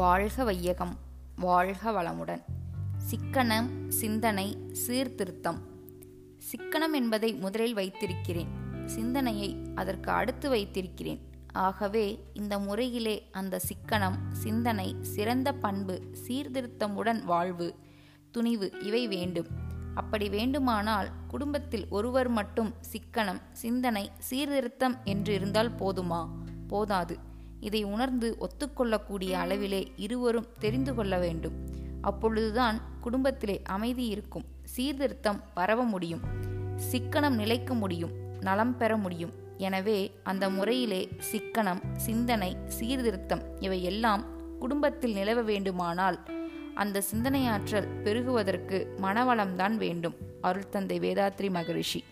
வாழ்க வையகம் வாழ்க வளமுடன். சிக்கனம் சிந்தனை சீர்திருத்தம். சிக்கனம் என்பதை முதலில் வைத்திருக்கிறேன். சிந்தனையை அதற்கு அடுத்து வைத்திருக்கிறேன். ஆகவே இந்த முறையிலே அந்த சிக்கனம் சிந்தனை சிறந்த பண்பு சீர்திருத்தமுடன் வாழ்வு துணிவு இவை வேண்டும். அப்படி வேண்டுமானால் குடும்பத்தில் ஒருவர் மட்டும் சிக்கனம் சிந்தனை சீர்திருத்தம் என்று இருந்தால் போதுமா? போதாது. இதை உணர்ந்து ஒத்துக்கொள்ளக்கூடிய அளவிலே இருவரும் தெரிந்து கொள்ள வேண்டும். அப்பொழுதுதான் குடும்பத்திலே அமைதி இருக்கும். சீர்திருத்தம் பரவ முடியும். சிக்கனம் நிலைக்க முடியும். நலம் பெற முடியும். எனவே அந்த முறையிலே சிக்கனம் சிந்தனை சீர்திருத்தம் இவை எல்லாம் குடும்பத்தில் நிலவ வேண்டுமானால் அந்த சிந்தனையாற்றல் பெருகுவதற்கு மனவளம்தான் வேண்டும். அருள் தந்தை வேதாத்ரி மகரிஷி.